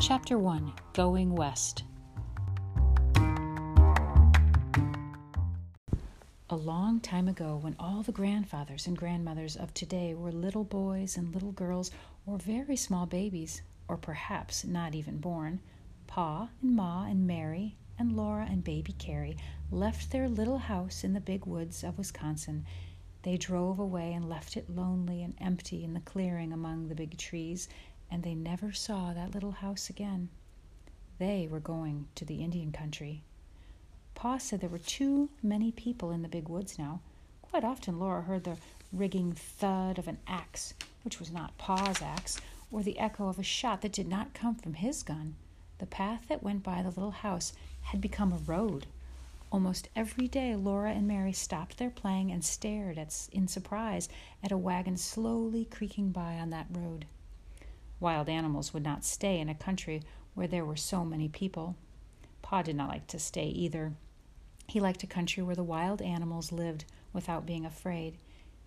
Chapter 1 Going West. A long time ago, when all the grandfathers and grandmothers of today were little boys and little girls, or very small babies, or perhaps not even born, Pa and Ma and Mary and Laura and baby Carrie left their little house in the big woods of Wisconsin. They drove away and left it lonely and empty in the clearing among the big trees, and they never saw that little house again. They were going to the Indian country. Pa said there were too many people in the big woods now. Quite often Laura heard the rigging thud of an axe, which was not Pa's axe, or the echo of a shot that did not come from his gun. The path that went by the little house had become a road. Almost every day, Laura and Mary stopped their playing and stared at, in surprise at a wagon slowly creaking by on that road. Wild animals would not stay in a country where there were so many people. Pa did not like to stay either. He liked a country where the wild animals lived without being afraid.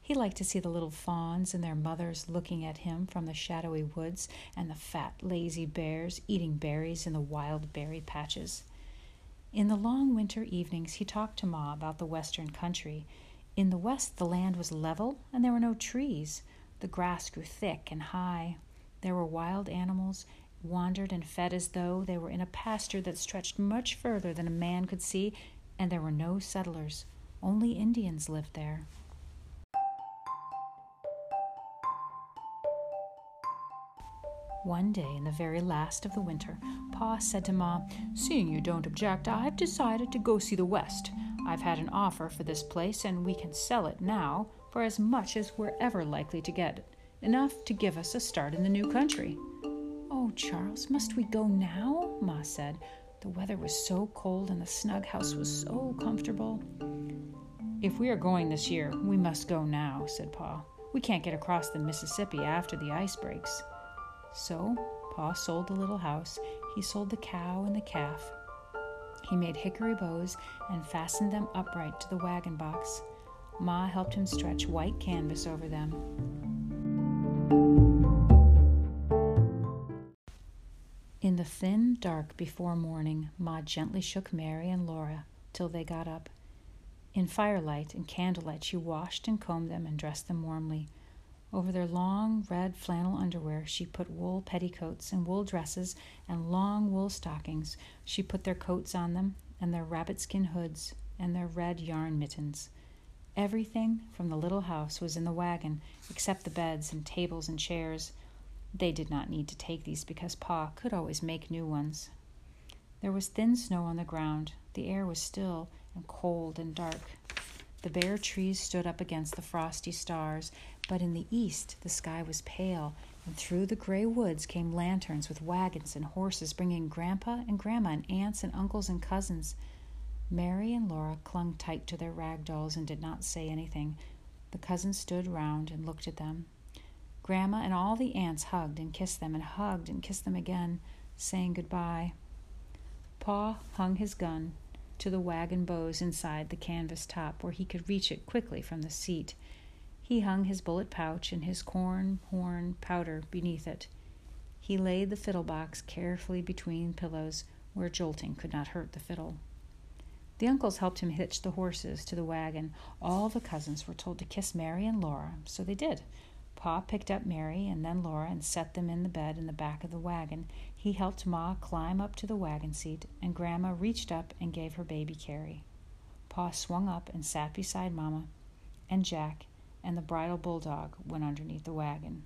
He liked to see the little fawns and their mothers looking at him from the shadowy woods, and the fat, lazy bears eating berries in the wild berry patches. In the long winter evenings, he talked to Ma about the western country. In the west, the land was level and there were no trees. The grass grew thick and high. There were wild animals, wandered and fed as though they were in a pasture that stretched much further than a man could see, and there were no settlers. Only Indians lived there. One day, in the very last of the winter, Pa said to Ma, Seeing you don't object, I've decided to go see the West. I've had an offer for this place, and we can sell it now for as much as we're ever likely to get. Enough to give us a start in the new country. Oh, Charles, must we go now? Ma said. The weather was so cold and the snug house was so comfortable. If we are going this year, we must go now, said Pa. We can't get across the Mississippi after the ice breaks. So Pa sold the little house, he sold the cow and the calf. He made hickory bows and fastened them upright to the wagon box. Ma helped him stretch white canvas over them. In the thin dark before morning, Ma gently shook Mary and Laura till they got up. In firelight and candlelight, she washed and combed them and dressed them warmly. Over their long red flannel underwear, she put wool petticoats and wool dresses and long wool stockings. She put their coats on them and their rabbit skin hoods and their red yarn mittens. Everything from the little house was in the wagon except the beds and tables and chairs. They did not need to take these because Pa could always make new ones. There was thin snow on the ground. The air was still and cold and dark. The bare trees stood up against the frosty stars, but in the east the sky was pale, and through the gray woods came lanterns with wagons and horses bringing Grandpa and Grandma and aunts and uncles and cousins. Mary and Laura clung tight to their rag dolls and did not say anything. The cousins stood round and looked at them. Grandma and all the aunts hugged and kissed them and hugged and kissed them again, saying goodbye. Pa hung his gun to the wagon bows inside the canvas top where he could reach it quickly from the seat. He hung his bullet pouch and his corn horn powder beneath it. He laid the fiddle box carefully between pillows where jolting could not hurt the fiddle. The uncles helped him hitch the horses to the wagon. All the cousins were told to kiss Mary and Laura, so they did. Pa picked up Mary and then Laura and set them in the bed in the back of the wagon. He helped Ma climb up to the wagon seat, and Grandma reached up and gave her baby Carrie. Pa swung up and sat beside Mama, and Jack and the bridal bulldog went underneath the wagon.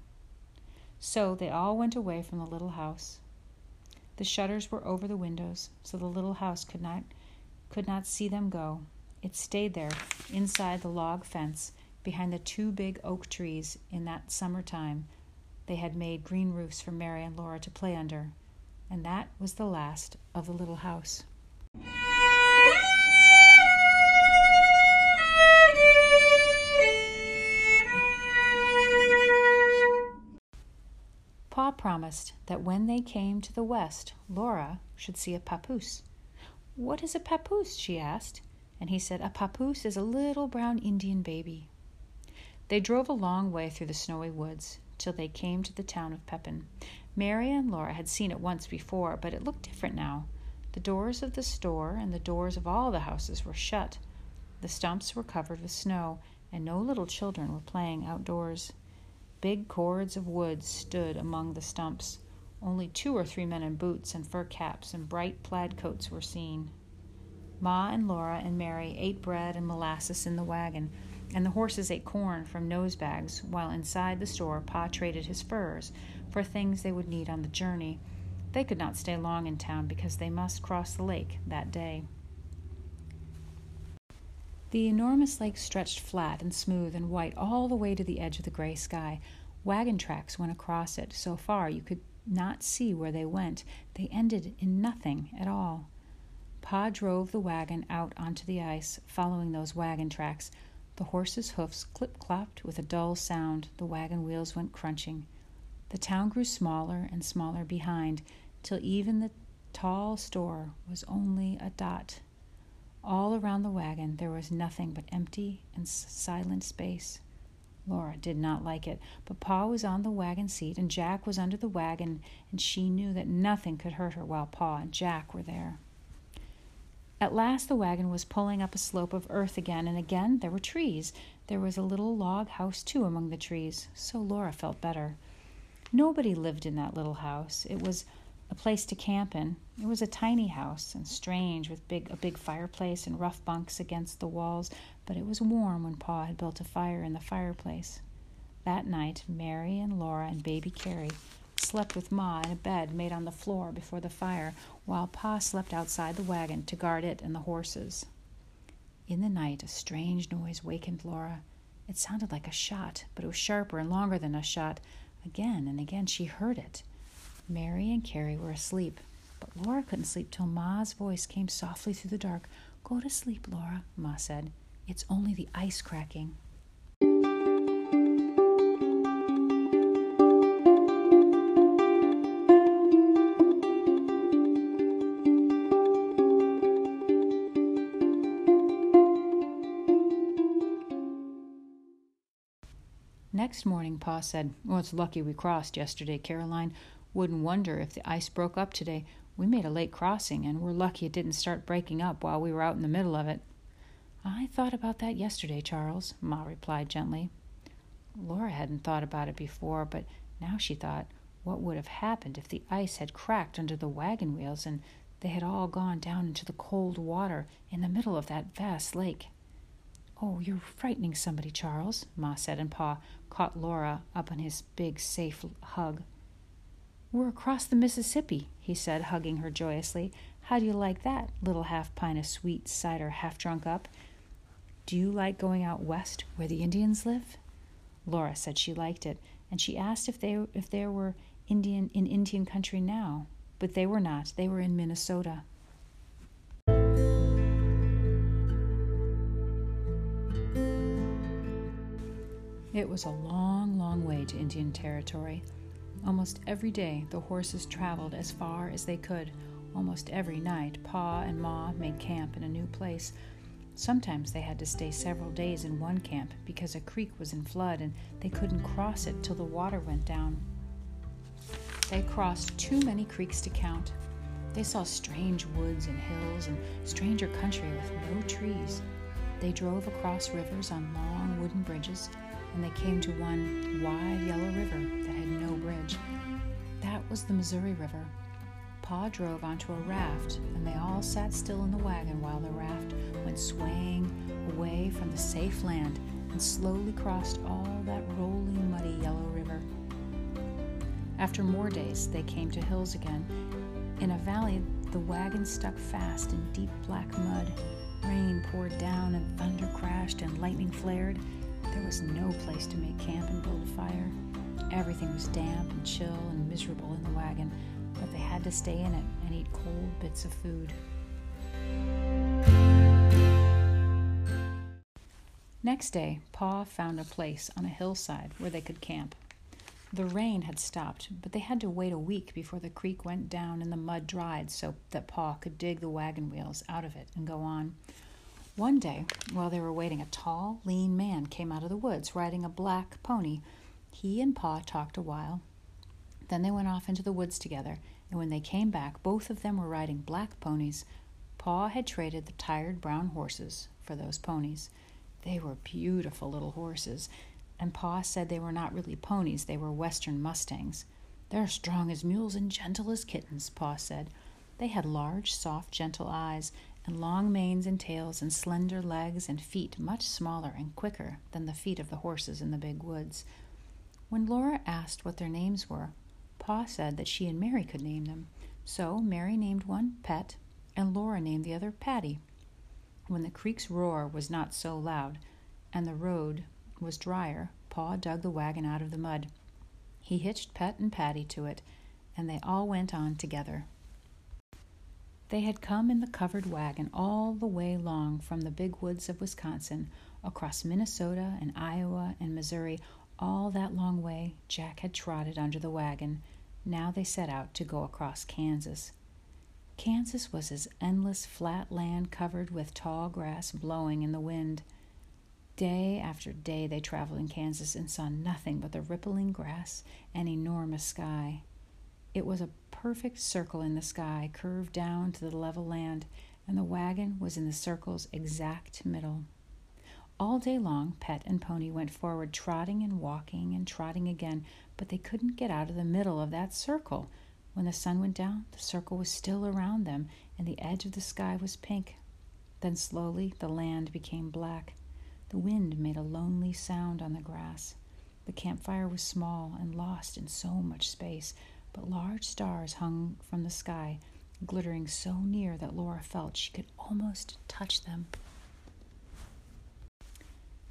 So they all went away from the little house. The shutters were over the windows, so the little house could not could not see them go. It stayed there inside the log fence behind the two big oak trees in that summer time. They had made green roofs for Mary and Laura to play under, and that was the last of the little house. Pa promised that when they came to the west, Laura should see a papoose. What is a papoose? she asked. And he said, A papoose is a little brown Indian baby. They drove a long way through the snowy woods till they came to the town of Pepin. Mary and Laura had seen it once before, but it looked different now. The doors of the store and the doors of all the houses were shut. The stumps were covered with snow, and no little children were playing outdoors. Big cords of wood stood among the stumps. Only two or three men in boots and fur caps and bright plaid coats were seen. Ma and Laura and Mary ate bread and molasses in the wagon, and the horses ate corn from nose bags, while inside the store Pa traded his furs for things they would need on the journey. They could not stay long in town because they must cross the lake that day. The enormous lake stretched flat and smooth and white all the way to the edge of the gray sky. Wagon tracks went across it so far you could not see where they went. They ended in nothing at all. Pa drove the wagon out onto the ice, following those wagon tracks. The horses' hoofs clip clopped with a dull sound. The wagon wheels went crunching. The town grew smaller and smaller behind, till even the tall store was only a dot. All around the wagon there was nothing but empty and silent space. Laura did not like it, but Pa was on the wagon seat and Jack was under the wagon, and she knew that nothing could hurt her while Pa and Jack were there. At last the wagon was pulling up a slope of earth again, and again there were trees. There was a little log house, too, among the trees, so Laura felt better. Nobody lived in that little house. It was a place to camp in. It was a tiny house and strange with big a big fireplace and rough bunks against the walls, but it was warm when Pa had built a fire in the fireplace. That night, Mary and Laura and baby Carrie slept with Ma in a bed made on the floor before the fire, while Pa slept outside the wagon to guard it and the horses. In the night, a strange noise wakened Laura. It sounded like a shot, but it was sharper and longer than a shot. Again and again she heard it. Mary and Carrie were asleep, but Laura couldn't sleep till Ma's voice came softly through the dark. Go to sleep, Laura, Ma said. It's only the ice cracking. Next morning, Pa said, Well, it's lucky we crossed yesterday, Caroline. Wouldn't wonder if the ice broke up today. We made a late crossing, and we're lucky it didn't start breaking up while we were out in the middle of it. I thought about that yesterday, Charles, Ma replied gently. Laura hadn't thought about it before, but now she thought, what would have happened if the ice had cracked under the wagon wheels and they had all gone down into the cold water in the middle of that vast lake? Oh, you're frightening somebody, Charles, Ma said, and Pa caught Laura up in his big, safe hug. We're across the Mississippi, he said, hugging her joyously. How do you like that, little half pint of sweet cider half drunk up? Do you like going out west where the Indians live? Laura said she liked it, and she asked if they if there were Indian in Indian country now, but they were not. They were in Minnesota. It was a long, long way to Indian Territory. Almost every day, the horses traveled as far as they could. Almost every night, Pa and Ma made camp in a new place. Sometimes they had to stay several days in one camp because a creek was in flood and they couldn't cross it till the water went down. They crossed too many creeks to count. They saw strange woods and hills and stranger country with no trees. They drove across rivers on long wooden bridges, and they came to one wide yellow was the Missouri River. Pa drove onto a raft, and they all sat still in the wagon while the raft went swaying away from the safe land and slowly crossed all that rolling, muddy yellow river. After more days, they came to hills again. In a valley, the wagon stuck fast in deep black mud. Rain poured down, and thunder crashed, and lightning flared. There was no place to make camp and build a fire. Everything was damp and chill and miserable in the wagon, but they had to stay in it and eat cold bits of food. Next day, Pa found a place on a hillside where they could camp. The rain had stopped, but they had to wait a week before the creek went down and the mud dried so that Pa could dig the wagon wheels out of it and go on. One day, while they were waiting, a tall, lean man came out of the woods riding a black pony. He and Pa talked a while. Then they went off into the woods together, and when they came back, both of them were riding black ponies. Pa had traded the tired brown horses for those ponies. They were beautiful little horses, and Pa said they were not really ponies, they were Western Mustangs. They're strong as mules and gentle as kittens, Pa said. They had large, soft, gentle eyes, and long manes and tails, and slender legs and feet much smaller and quicker than the feet of the horses in the big woods. When Laura asked what their names were, Pa said that she and Mary could name them. So Mary named one Pet, and Laura named the other Patty. When the creek's roar was not so loud, and the road was drier, Pa dug the wagon out of the mud. He hitched Pet and Patty to it, and they all went on together. They had come in the covered wagon all the way long from the big woods of Wisconsin, across Minnesota and Iowa and Missouri. All that long way Jack had trotted under the wagon. Now they set out to go across Kansas. Kansas was as endless flat land covered with tall grass blowing in the wind. Day after day they traveled in Kansas and saw nothing but the rippling grass and enormous sky. It was a perfect circle in the sky, curved down to the level land, and the wagon was in the circle's exact middle. All day long, Pet and Pony went forward, trotting and walking and trotting again, but they couldn't get out of the middle of that circle. When the sun went down, the circle was still around them, and the edge of the sky was pink. Then slowly the land became black. The wind made a lonely sound on the grass. The campfire was small and lost in so much space, but large stars hung from the sky, glittering so near that Laura felt she could almost touch them.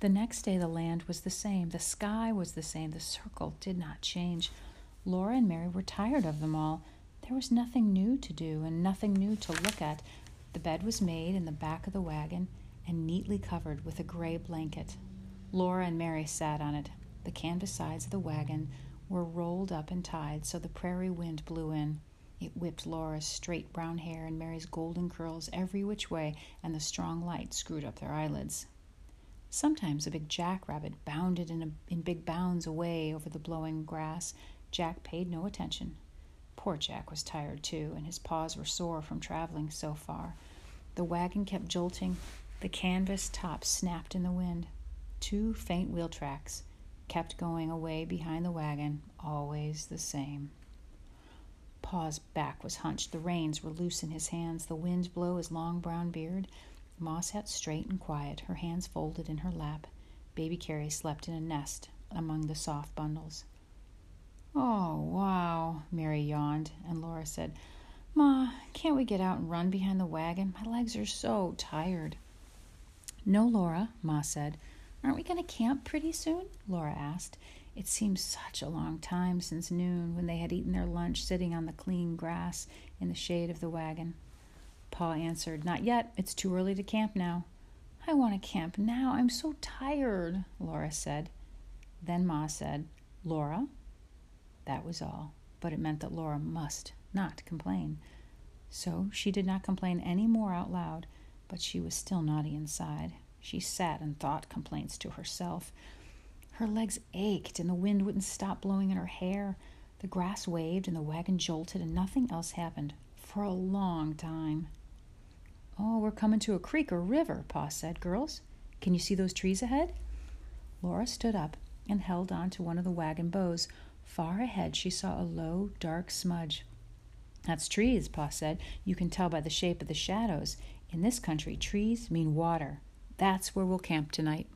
The next day, the land was the same, the sky was the same, the circle did not change. Laura and Mary were tired of them all. There was nothing new to do and nothing new to look at. The bed was made in the back of the wagon and neatly covered with a gray blanket. Laura and Mary sat on it. The canvas sides of the wagon were rolled up and tied so the prairie wind blew in. It whipped Laura's straight brown hair and Mary's golden curls every which way, and the strong light screwed up their eyelids. Sometimes a big jackrabbit bounded in, a, in big bounds away over the blowing grass. Jack paid no attention. Poor Jack was tired too, and his paws were sore from traveling so far. The wagon kept jolting. The canvas top snapped in the wind. Two faint wheel tracks kept going away behind the wagon, always the same. Pa's back was hunched, the reins were loose in his hands, the wind blew his long brown beard. Ma sat straight and quiet, her hands folded in her lap. Baby Carrie slept in a nest among the soft bundles. Oh, wow, Mary yawned, and Laura said, Ma, can't we get out and run behind the wagon? My legs are so tired. No, Laura, Ma said. Aren't we going to camp pretty soon? Laura asked. It seemed such a long time since noon when they had eaten their lunch sitting on the clean grass in the shade of the wagon. Pa answered, Not yet. It's too early to camp now. I want to camp now. I'm so tired, Laura said. Then Ma said, Laura? That was all, but it meant that Laura must not complain. So she did not complain any more out loud, but she was still naughty inside. She sat and thought complaints to herself. Her legs ached, and the wind wouldn't stop blowing in her hair. The grass waved, and the wagon jolted, and nothing else happened for a long time. Oh, we're coming to a creek or river, Pa said. Girls, can you see those trees ahead? Laura stood up and held on to one of the wagon bows. Far ahead, she saw a low, dark smudge. That's trees, Pa said. You can tell by the shape of the shadows. In this country, trees mean water. That's where we'll camp tonight.